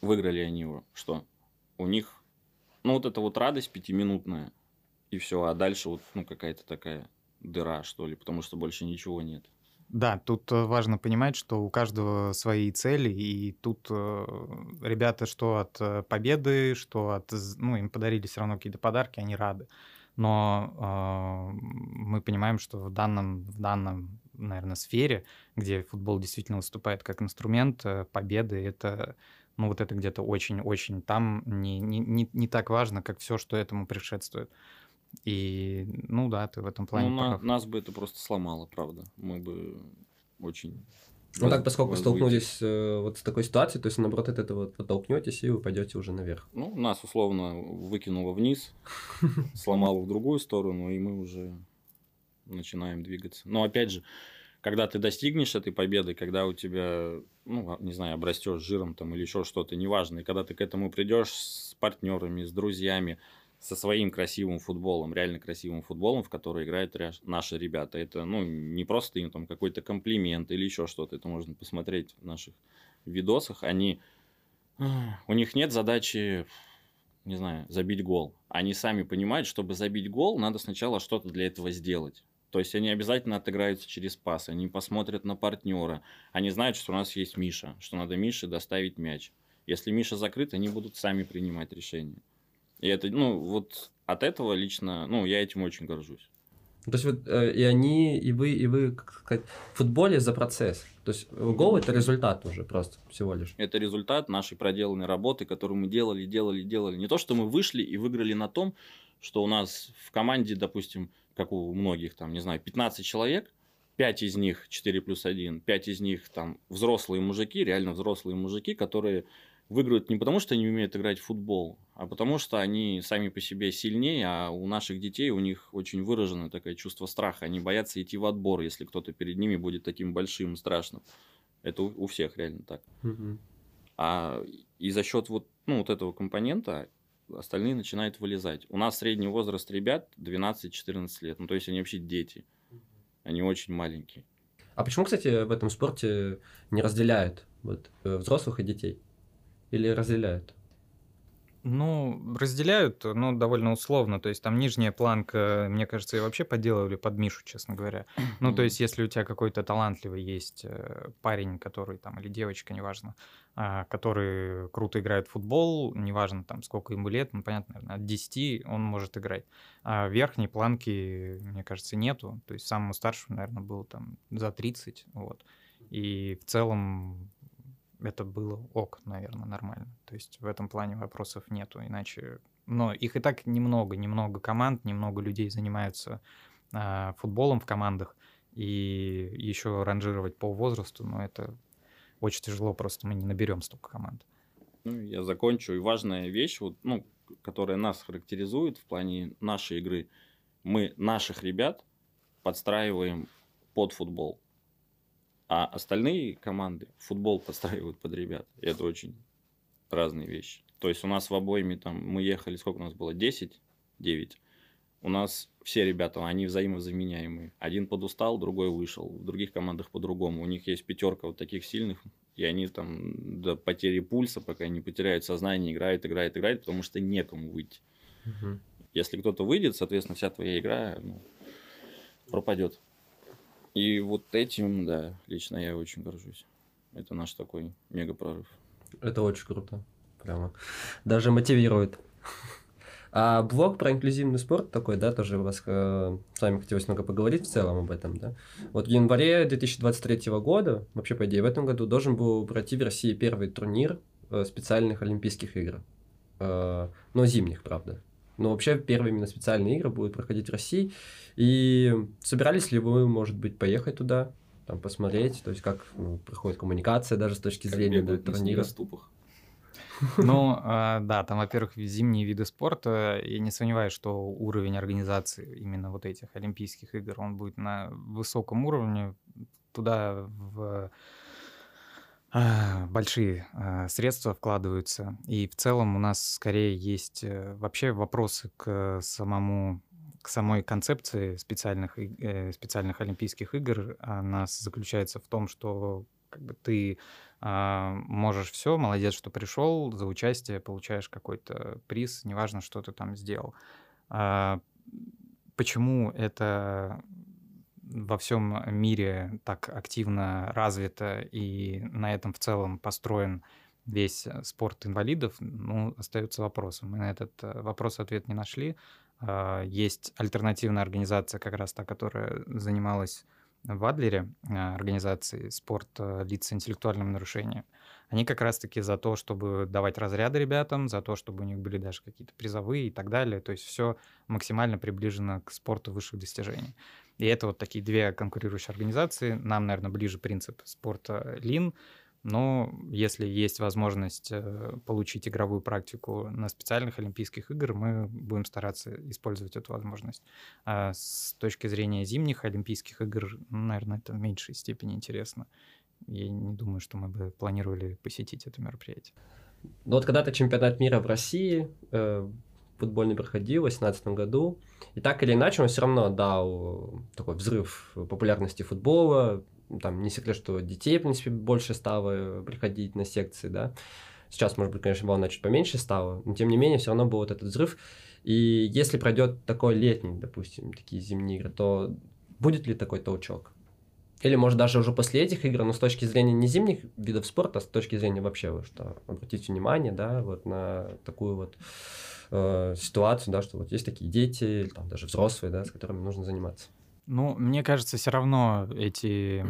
Выиграли они его. Что? У них, ну, вот эта вот радость пятиминутная, и все, а дальше вот, ну, какая-то такая дыра, что ли, потому что больше ничего нет. Да, тут э, важно понимать, что у каждого свои цели, и тут э, ребята что от э, победы, что от... Ну, им подарили все равно какие-то подарки, они рады. Но э, мы понимаем, что в данном, в данном, наверное, сфере, где футбол действительно выступает как инструмент, победы — это, ну, вот это где-то очень-очень там не, не, не, не так важно, как все, что этому предшествует. И, ну да, ты в этом плане ну, на- нас бы это просто сломало, правда. Мы бы очень... Ну так, поскольку столкнулись э, вот с такой ситуацией, то есть, наоборот, от этого вот оттолкнетесь, и вы пойдете уже наверх. Ну, нас условно выкинуло вниз, сломало в другую сторону, и мы уже начинаем двигаться. Но опять же, когда ты достигнешь этой победы, когда у тебя, ну, не знаю, обрастешь жиром там или еще что-то, неважно, и когда ты к этому придешь с партнерами, с друзьями, со своим красивым футболом, реально красивым футболом, в который играют наши ребята. Это, ну, не просто им там какой-то комплимент или еще что-то. Это можно посмотреть в наших видосах. Они, а, у них нет задачи, не знаю, забить гол. Они сами понимают, чтобы забить гол, надо сначала что-то для этого сделать. То есть они обязательно отыграются через пас, они посмотрят на партнера, они знают, что у нас есть Миша, что надо Мише доставить мяч. Если Миша закрыт, они будут сами принимать решения. И это, ну, вот от этого лично, ну, я этим очень горжусь. То есть вот э, и они, и вы, и вы, как сказать, в футболе за процесс. То есть гол это результат уже просто всего лишь. Это результат нашей проделанной работы, которую мы делали, делали, делали. Не то, что мы вышли и выиграли на том, что у нас в команде, допустим, как у многих, там, не знаю, 15 человек, 5 из них 4 плюс 1, 5 из них там взрослые мужики, реально взрослые мужики, которые выигрывают не потому, что они умеют играть в футбол, а потому что они сами по себе сильнее, а у наших детей у них очень выражено такое чувство страха. Они боятся идти в отбор, если кто-то перед ними будет таким большим и страшным. Это у, у всех реально так. Мгм. А и за счет вот, ну, вот этого компонента остальные начинают вылезать. У нас средний возраст ребят 12-14 лет. Ну, то есть они вообще дети. Они очень маленькие. А почему, кстати, в этом спорте не разделяют вот, э, взрослых и детей? Или разделяют? Ну, разделяют, но довольно условно. То есть там нижняя планка, мне кажется, и вообще поделали под Мишу, честно говоря. Ну, то есть если у тебя какой-то талантливый есть э, парень, который там, или девочка, неважно, а, который круто играет в футбол, неважно там сколько ему лет, ну, понятно, наверное, от 10 он может играть. А верхней планки, мне кажется, нету. То есть самому старшему, наверное, было там за 30, вот. И в целом это было ок, наверное, нормально. То есть в этом плане вопросов нету, иначе... Но их и так немного, немного команд, немного людей занимаются а, футболом в командах, и еще ранжировать по возрасту, ну, это очень тяжело, просто мы не наберем столько команд. Ну, я закончу. И важная вещь, вот, ну, которая нас характеризует в плане нашей игры, мы наших ребят подстраиваем под футбол. А остальные команды футбол подстраивают под ребят. И это очень разные вещи. То есть у нас в обоими там, мы ехали, сколько у нас было, 10, 9. У нас все ребята, они взаимозаменяемые. Один подустал, другой вышел. В других командах по-другому. У них есть пятерка вот таких сильных, и они там до потери пульса, пока не потеряют сознание, играют, играют, играют, потому что некому выйти. Мгм. Если кто-то выйдет, соответственно, вся твоя игра ну, пропадет. И вот этим, да, лично я очень горжусь. Это наш такой мега прорыв. Это очень круто. Прямо. Даже мотивирует. А блог про инклюзивный спорт такой, да, тоже у вас э, с вами хотелось много поговорить в целом об этом, да. Вот в январе 2023 года, вообще, по идее, в этом году должен был пройти в России первый турнир э, специальных Олимпийских игр. Э, но зимних, правда. Но вообще первые именно специальные игры будут проходить в России. И собирались ли вы, может быть, поехать туда, там посмотреть, то есть как ну, проходит коммуникация даже с точки Как зрения на турнира. снегоступах. Ну, а, да, там, во-первых, зимние виды спорта. Я не сомневаюсь, что уровень организации именно вот этих Олимпийских игр, он будет на высоком уровне. Туда в большие а, средства вкладываются. И в целом у нас скорее есть э, вообще вопросы к самому к самой концепции специальных, э, специальных Олимпийских игр. Она заключается в том, что как бы ты а, можешь все, молодец, что пришел, за участие получаешь какой-то приз, неважно, что ты там сделал. А, почему это во всем мире так активно развито и на этом в целом построен весь э, спорт инвалидов, ну, остается вопросом. Мы на этот э, вопрос ответ не нашли. А, Есть альтернативная организация, как раз та, которая занималась в Адлере, а, организации спорт э, лиц с интеллектуальным нарушением. Они как раз-таки за то, чтобы давать разряды ребятам, за то, чтобы у них были даже какие-то призовые и так далее. То есть все максимально приближено к спорту высших достижений. И это вот такие две конкурирующие организации. Нам, наверное, ближе принцип спорта Лин, но если есть возможность э, получить игровую практику на специальных Олимпийских игр, мы будем стараться использовать эту возможность. А с точки зрения зимних Олимпийских игр, ну, наверное, это в меньшей степени интересно. Я не думаю, что мы бы планировали посетить это мероприятие. Ну вот когда-то чемпионат мира в России э, футбольный проходил в 2018 году, и так или иначе он все равно дал такой взрыв популярности футбола. Там не секрет, что детей, в принципе, больше стало приходить на секции, да. Сейчас, может быть, конечно, волна чуть поменьше стала, но тем не менее, все равно был вот этот взрыв. И если пройдет такой летний, допустим, такие зимние игры, то будет ли такой толчок? Или, может, даже уже после этих игр, но с точки зрения не зимних видов спорта, а с точки зрения вообще, что обратите внимание, да, вот на такую вот э, ситуацию, да, что вот есть такие дети, там даже взрослые, да, с которыми нужно заниматься. Ну, мне кажется, все равно эти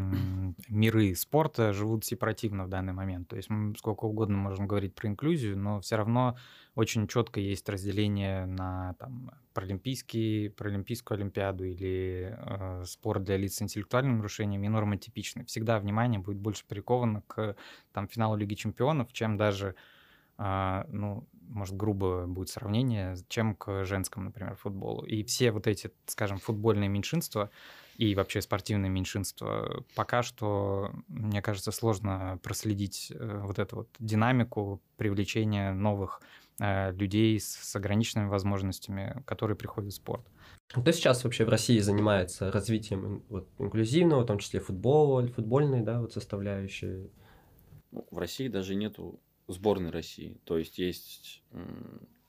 миры спорта живут сепаративно в данный момент. То есть мы сколько угодно можем говорить про инклюзию, но все равно очень четко есть разделение на там, паралимпийский, паралимпийскую олимпиаду или э, спорт для лиц с интеллектуальными нарушениями и нормотипичный. Всегда внимание будет больше приковано к там, финалу Лиги чемпионов, чем даже а, ну, может, грубо будет сравнение, чем к женскому, например, футболу. И все вот эти, скажем, футбольные меньшинства и вообще спортивные меньшинства, пока что, мне кажется, сложно проследить э, вот эту вот динамику привлечения новых э, людей с ограниченными возможностями, которые приходят в спорт. Кто сейчас вообще в России занимается развитием вот, инклюзивного, в том числе футбола, футбольной, да, вот составляющей? Ну, в России даже нету сборной России. То есть есть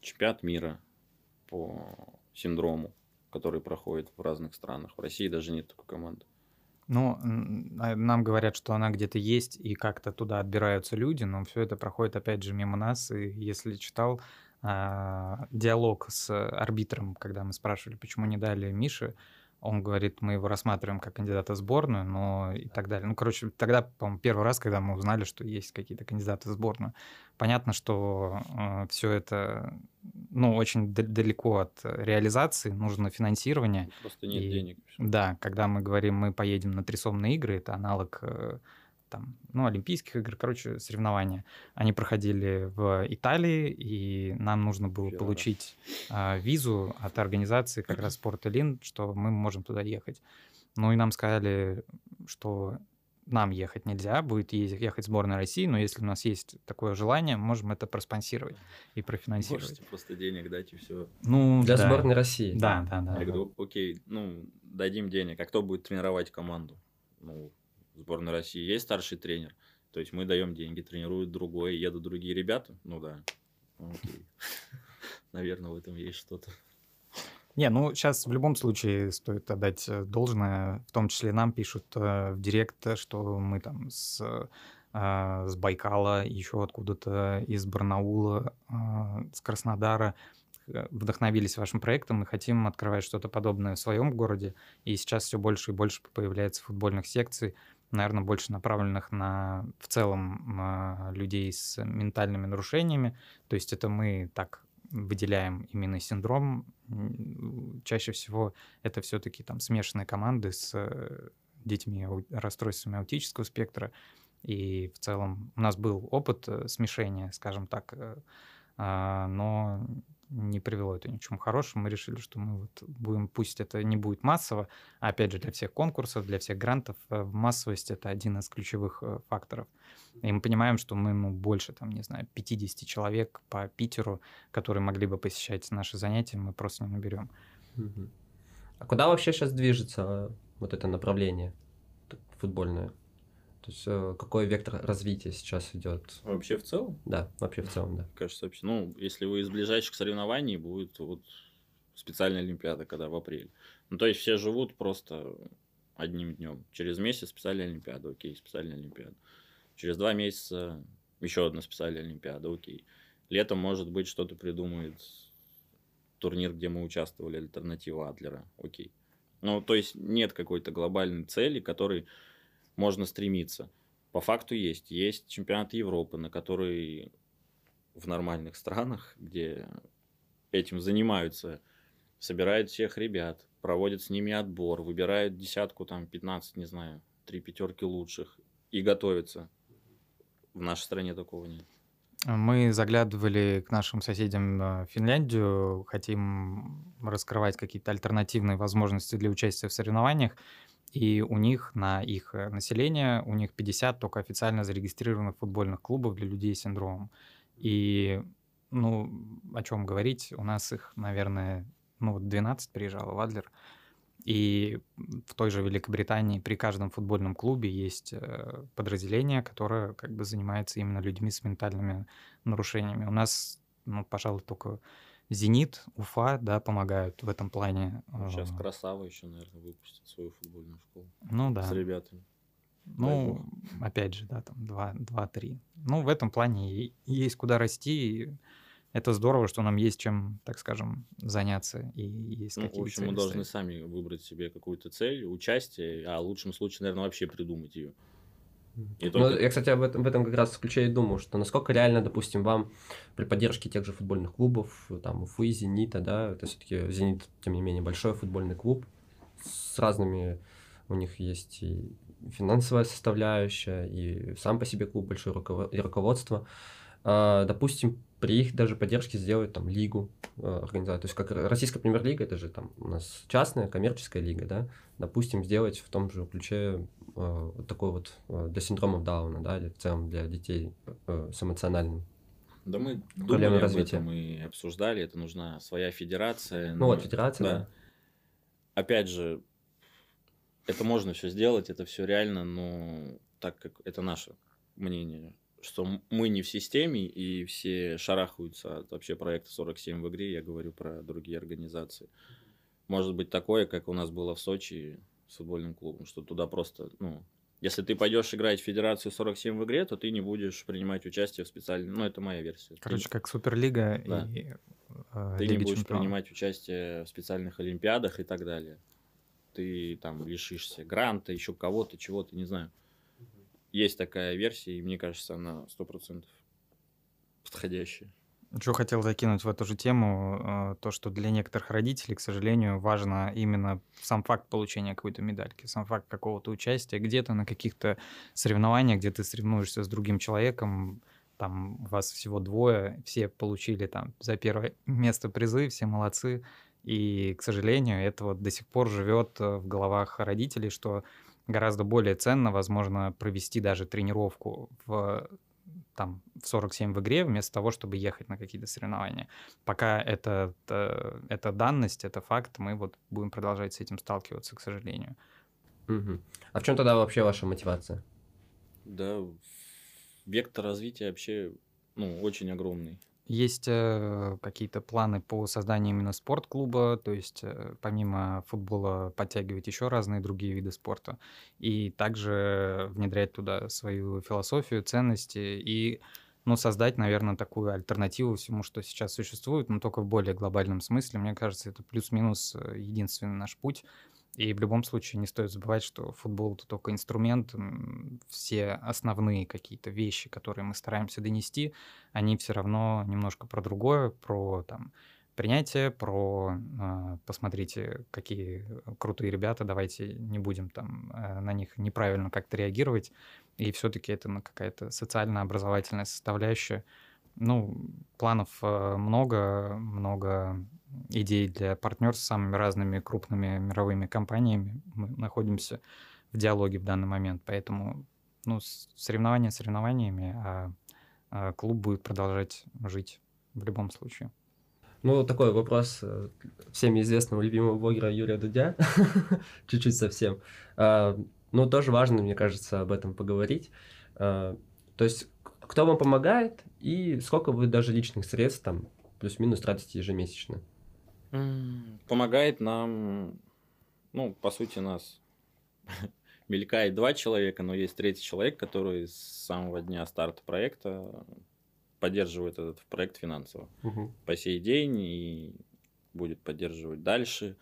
чемпионат мира по синдрому, который проходит в разных странах. В России даже нет такой команды. Ну, а, нам говорят, что она где-то есть, и как-то туда отбираются люди, но все это проходит, опять же, мимо нас. И если читал а, диалог с арбитром, когда мы спрашивали, почему не дали Мише, он говорит, мы его рассматриваем как кандидата в сборную, но и так далее. Ну, короче, тогда, по-моему, первый раз, когда мы узнали, что есть какие-то кандидаты в сборную, понятно, что э, все это, ну, очень далеко от реализации, нужно финансирование. Просто нет и, денег. Да, когда мы говорим, мы поедем на трясомные игры, это аналог э, там, ну, Олимпийских игр, короче, соревнования. Они проходили в Италии, и нам нужно было Первый получить э, визу от организации как раз Спорт Элин, что мы можем туда ехать. Ну и нам сказали, что нам ехать нельзя, будет ехать сборная России, но если у нас есть такое желание, можем это проспонсировать и профинансировать. Можете просто денег дать и все. Ну, для да. сборной России. Да, да, да. Я говорю, окей, ну, дадим денег, а кто будет тренировать команду? Ну, сборной России есть старший тренер. То есть мы даем деньги, тренируют другой, едут другие ребята. Ну да. Наверное, в этом есть что-то. Не, ну сейчас в любом случае стоит отдать э, должное. В том числе нам пишут э, в директ, что мы там с, э, с Байкала, еще откуда-то из Барнаула, с Краснодара вдохновились вашим проектом и хотим открывать что-то подобное в своем городе. И сейчас все больше и больше появляется футбольных секций наверное, больше направленных на в целом а, людей с ментальными нарушениями. То есть это мы так выделяем именно синдром. Чаще всего это все-таки там смешанные команды с э, детьми расстройствами аутического спектра. И в целом у нас был опыт э, смешения, скажем так, э, а, но не привело это ни к чему хорошему. Мы решили, что мы вот будем, пусть это не будет массово, а опять же для всех конкурсов, для всех грантов, э, массовость это один из ключевых э, факторов. И мы понимаем, что мы ну, больше, там, не знаю, 50 человек по Питеру, которые могли бы посещать наши занятия, мы просто не наберем. А куда вообще сейчас движется э, вот это направление футбольное? То есть э, какой вектор развития сейчас идет? Вообще в целом? Да, вообще в целом, да. Кажется, вообще, ну, если вы из ближайших соревнований, будет вот специальная Олимпиада, когда в апреле. Ну, то есть все живут просто одним днем. Через месяц специальная Олимпиада, окей, специальная Олимпиада. Через два месяца еще одна специальная Олимпиада, окей. Летом, может быть, что-то придумает турнир, где мы участвовали, альтернатива Адлера, окей. Ну, то есть нет какой-то глобальной цели, которой можно стремиться. По факту есть. Есть чемпионат Европы, на который в нормальных странах, где этим занимаются, собирают всех ребят, проводят с ними отбор, выбирают десятку, там, 15, не знаю, три пятерки лучших и готовятся. В нашей стране такого нет. Мы заглядывали к нашим соседям в Финляндию, хотим раскрывать какие-то альтернативные возможности для участия в соревнованиях. И у них на их э, население, у них 50 только официально зарегистрированных футбольных клубов для людей с синдромом. И, ну, о чем говорить, у нас их, наверное, ну, вот 12 приезжало в Адлер. И в той же Великобритании при каждом футбольном клубе есть э, подразделение, которое как бы занимается именно людьми с ментальными нарушениями. У нас, ну, пожалуй, только Зенит, Уфа, да, помогают в этом плане. Ну, Сейчас Красава еще, наверное, выпустит свою футбольную школу Ну да. с ребятами. Ну, опять же, да, там 2-3. Ну, в этом плане есть куда расти. и это здорово, что нам есть чем, так скажем, заняться. И есть Ну, в какие-то общем, мы цели должны ставить. сами выбрать себе какую-то цель, участие, а в лучшем случае, наверное, вообще придумать ее. И Ну, только- я, кстати, об этом, в этом как раз ключе и думаю, что насколько реально, допустим, вам при поддержке тех же футбольных клубов, там, Уфы, Зенита, да, это все-таки Зенит, тем не менее, большой футбольный клуб с разными, у них есть и финансовая составляющая, и сам по себе клуб большой, руково- и руководство. А, допустим, при их даже поддержке сделать там лигу э, организовать. То есть как российская премьер-лига, это же там у нас частная коммерческая лига, да, допустим, сделать в том же ключе э, вот такой вот э, для синдромов Дауна, да, или в целом для детей э, с эмоциональным. Да мы думали об развития. этом и обсуждали, это нужна своя федерация. Ну вот, федерация, да. Опять же, это можно все сделать, это все реально, но так как это наше мнение, что мы не в системе, и все шарахаются от вообще проекта 47 в игре, я говорю про другие организации. Может быть такое, как у нас было в Сочи с футбольным клубом, что туда просто, ну, если ты пойдешь играть в Федерацию 47 в игре, то ты не будешь принимать участие в специальном... Ну, это моя версия. Ты- Короче, как Суперлига Да. и э, ты не Лига будешь Чемпионов. принимать участие в специальных олимпиадах и так далее. Ты там лишишься гранта, еще кого-то, чего-то, не знаю. Есть такая версия, и мне кажется, она 100% подходящая. Что хотел закинуть в эту же тему, э, то, что для некоторых родителей, к сожалению, важно именно сам факт получения какой-то медальки, сам факт какого-то участия где-то на каких-то соревнованиях, где ты соревнуешься с другим человеком, там вас всего двое, все получили там за первое место призы, все молодцы. И, к сожалению, это вот до сих пор живет э, в головах родителей, что гораздо более ценно, возможно, провести даже тренировку в там в 47 в игре, вместо того, чтобы ехать на какие-то соревнования. Пока это, это, это данность, это факт, мы вот будем продолжать с этим сталкиваться, к сожалению. Мгм. А в чем тогда вообще ваша мотивация? Да, вектор развития вообще, ну, очень огромный. Есть э, какие-то планы по созданию именно спортклуба, то есть э, помимо футбола подтягивать еще разные другие виды спорта, и также внедрять туда свою философию, ценности и ну, создать, наверное, такую альтернативу всему, что сейчас существует, но только в более глобальном смысле. Мне кажется, это плюс-минус э, единственный наш путь. И в любом случае не стоит забывать, что футбол это только инструмент. Все основные какие-то вещи, которые мы стараемся донести, они все равно немножко про другое, про там принятие, про э, посмотрите, какие крутые ребята, давайте не будем там э, на них неправильно как-то реагировать. И все-таки это ну, какая-то социально-образовательная составляющая. Ну, планов э, много, много идей для партнерств с самыми разными крупными мировыми компаниями. Мы находимся в диалоге в данный момент, поэтому ну, соревнования соревнованиями, а, а клуб будет продолжать жить в любом случае. Ну, такой вопрос э, всем известного любимого блогера Юрия Дудя, чуть-чуть совсем. А, Ну, тоже важно, мне кажется, об этом поговорить. А, То есть, кто вам помогает и сколько вы даже личных средств там плюс-минус тратите ежемесячно? Помогает нам, ну, по сути, нас мелькает два человека, но есть третий человек, который с самого дня старта проекта поддерживает этот проект финансово. по сей день и будет поддерживать дальше.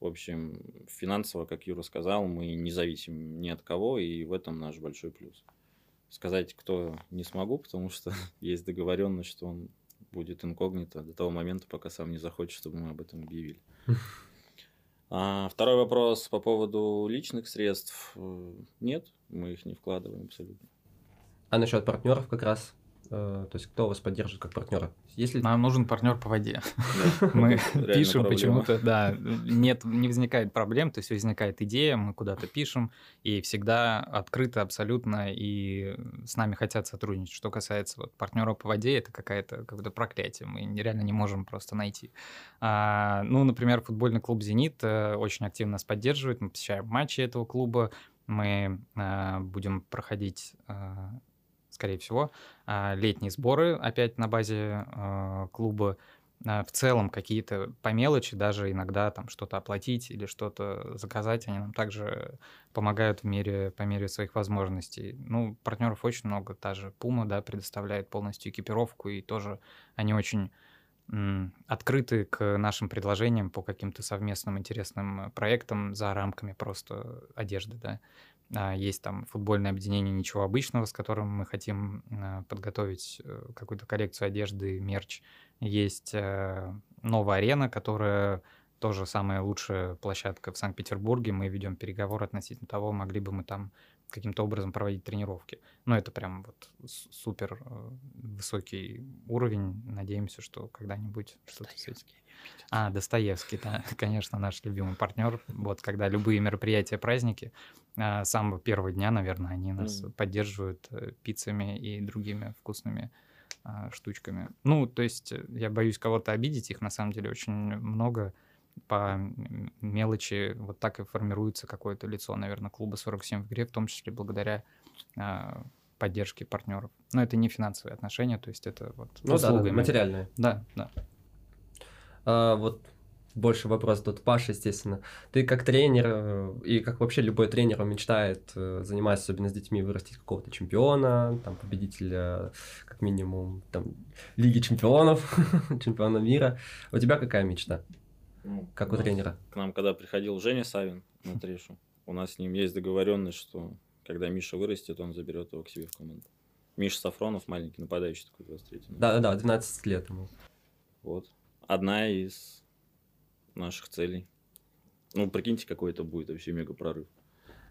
В общем, финансово, как Юра сказал, мы не зависим ни от кого, и в этом наш большой плюс. Сказать, кто не смогу, потому что есть договоренность, что он будет инкогнито до того момента, пока сам не захочет, чтобы мы об этом объявили. А второй вопрос по поводу личных средств. Э, Нет, мы их не вкладываем абсолютно. А насчет партнеров как раз, то есть кто вас поддерживает как партнера? Если Нам нужен партнер по воде. Мы реально пишем почему-то, да, нет, не возникает проблем, то есть возникает идея, мы куда-то пишем, и всегда открыто абсолютно, и с нами хотят сотрудничать. Что касается вот партнера по воде, это какая-то какое-то проклятие, мы нереально не можем просто найти. А, ну, например, футбольный клуб «Зенит» э, очень активно нас поддерживает, мы посещаем матчи этого клуба, мы а, будем проходить, а, скорее всего, а, летние сборы опять на базе а, клуба. а, в целом какие-то по мелочи, даже иногда там что-то оплатить или что-то заказать, они нам также помогают в мере, по мере своих возможностей. Ну, партнеров очень много, та же Puma, да, предоставляет полностью экипировку, и тоже они очень открыты к нашим предложениям по каким-то совместным интересным проектам за рамками просто одежды, да. А, есть там футбольное объединение «Ничего обычного», с которым мы хотим а, подготовить э, какую-то коллекцию одежды, мерч. Есть э, новая арена, которая тоже самая лучшая площадка в Санкт-Петербурге. Мы ведем переговор относительно того, могли бы мы там каким-то образом проводить тренировки. Но это прям вот супер э, высокий уровень. Надеемся, что когда-нибудь что-то с этим. А, Достоевский, да, конечно, наш любимый партнер. Вот когда любые мероприятия, праздники, а, с самого первого дня, наверное, они нас mm. поддерживают э, пиццами и другими вкусными а, штучками. Ну, то есть э, я боюсь кого-то обидеть, их на самом деле очень много по мелочи вот так и формируется какое-то лицо, наверное, клуба 47 в игре, в том числе благодаря э, поддержке партнеров. Но это не финансовые отношения, то есть это вот ну, да, да, материальные. Да, да. А, вот больше вопрос тут Паша, естественно. Ты как тренер э, и как вообще любой тренер мечтает э, заниматься, особенно с детьми, вырастить какого-то чемпиона, там победителя, как минимум, там Лиги чемпионов, чемпиона мира. У тебя какая мечта? Ну, как у, у тренера? К нам, когда приходил Женя Савин на Трешу, у нас с ним есть договоренность, что когда Миша вырастет, он заберет его к себе в команду. Миша Сафронов, маленький нападающий такой 23 Да-да-да, 12 лет ему. Вот. Одна из наших целей. Ну, прикиньте, какой это будет вообще мега прорыв.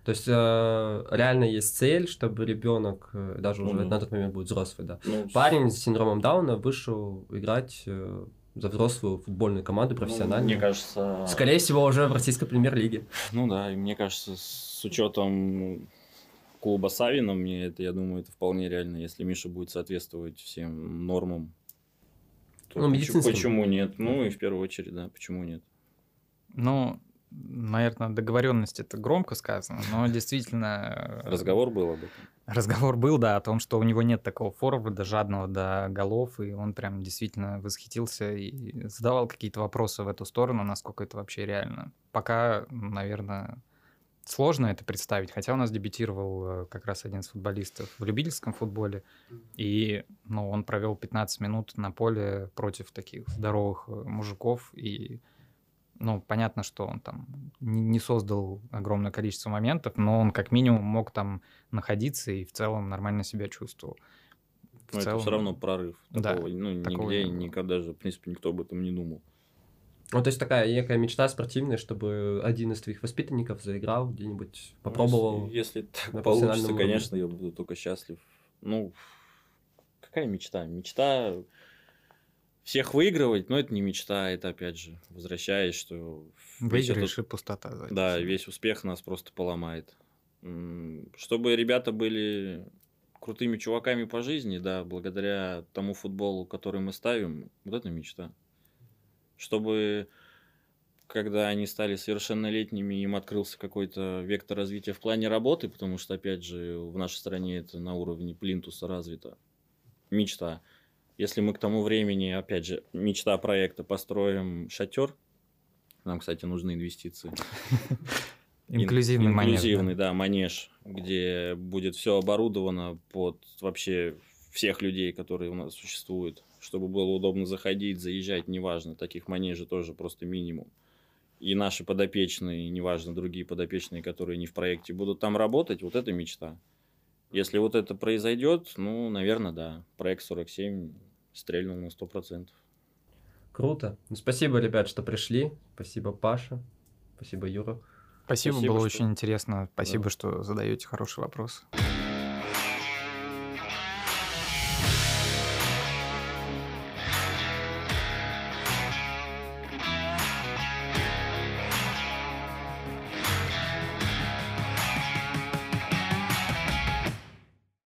То есть э, реально есть цель, чтобы ребенок, э, даже уже mm-hmm. на тот момент будет взрослый, да. Ну, Парень с синдромом Дауна вышел играть э, за взрослую футбольную команду профессионально. Ну, мне кажется... Скорее всего, уже в российской премьер-лиге. Ну да, и мне кажется, с учетом клуба Савина, мне это, я думаю, это вполне реально, если Миша будет соответствовать всем нормам. То ну, почему, почему нет? Ну и в первую очередь, да, почему нет? Ну, наверное, договоренность это громко сказано, но действительно... Э, Разговор был об этом. Разговор был, да, о том, что у него нет такого форварда, жадного до голов, и он прям действительно восхитился и задавал какие-то вопросы в эту сторону, насколько это вообще реально. Пока, наверное, сложно это представить, хотя у нас дебютировал э, как раз один из футболистов в любительском футболе, и ну, он провел 15 минут на поле против таких здоровых э, мужиков, и ну, понятно, что он там не создал огромное количество моментов, но он как минимум мог там находиться и в целом нормально себя чувствовал. В но целом... это все равно прорыв. Такого, да, ну, такого нигде никогда же, в принципе, никто об этом не думал. Ну, то есть такая некая мечта спортивная, чтобы один из твоих воспитанников заиграл где-нибудь, ну, попробовал. Если, если так получится, конечно, я буду только счастлив. Ну, какая мечта? Мечта всех выигрывать, но это не мечта, это опять же, возвращаясь, что... Выиграешь этот... и пустота. Запись. Да, весь успех нас просто поломает. Чтобы ребята были крутыми чуваками по жизни, да, благодаря тому футболу, который мы ставим, вот это мечта. Чтобы когда они стали совершеннолетними, им открылся какой-то вектор развития в плане работы, потому что, опять же, в нашей стране это на уровне плинтуса развито. Мечта. Если мы к тому времени, опять же, мечта проекта, построим шатер, нам, кстати, нужны инвестиции. Инклюзивный манеж. Инклюзивный, да, манеж, где будет все оборудовано под вообще всех людей, которые у нас существуют, чтобы было удобно заходить, заезжать, неважно, таких манежей тоже просто минимум. И наши подопечные, неважно, другие подопечные, которые не в проекте, будут там работать, вот это мечта. Если вот это произойдет, ну, наверное, да. Проект 47 стрельнул на 100%. Круто. Ну, спасибо, ребят, что пришли. Спасибо, Паша. Спасибо, Юра. Спасибо, Спасибо было что... очень интересно. Спасибо, да. что задаете хорошие вопросы.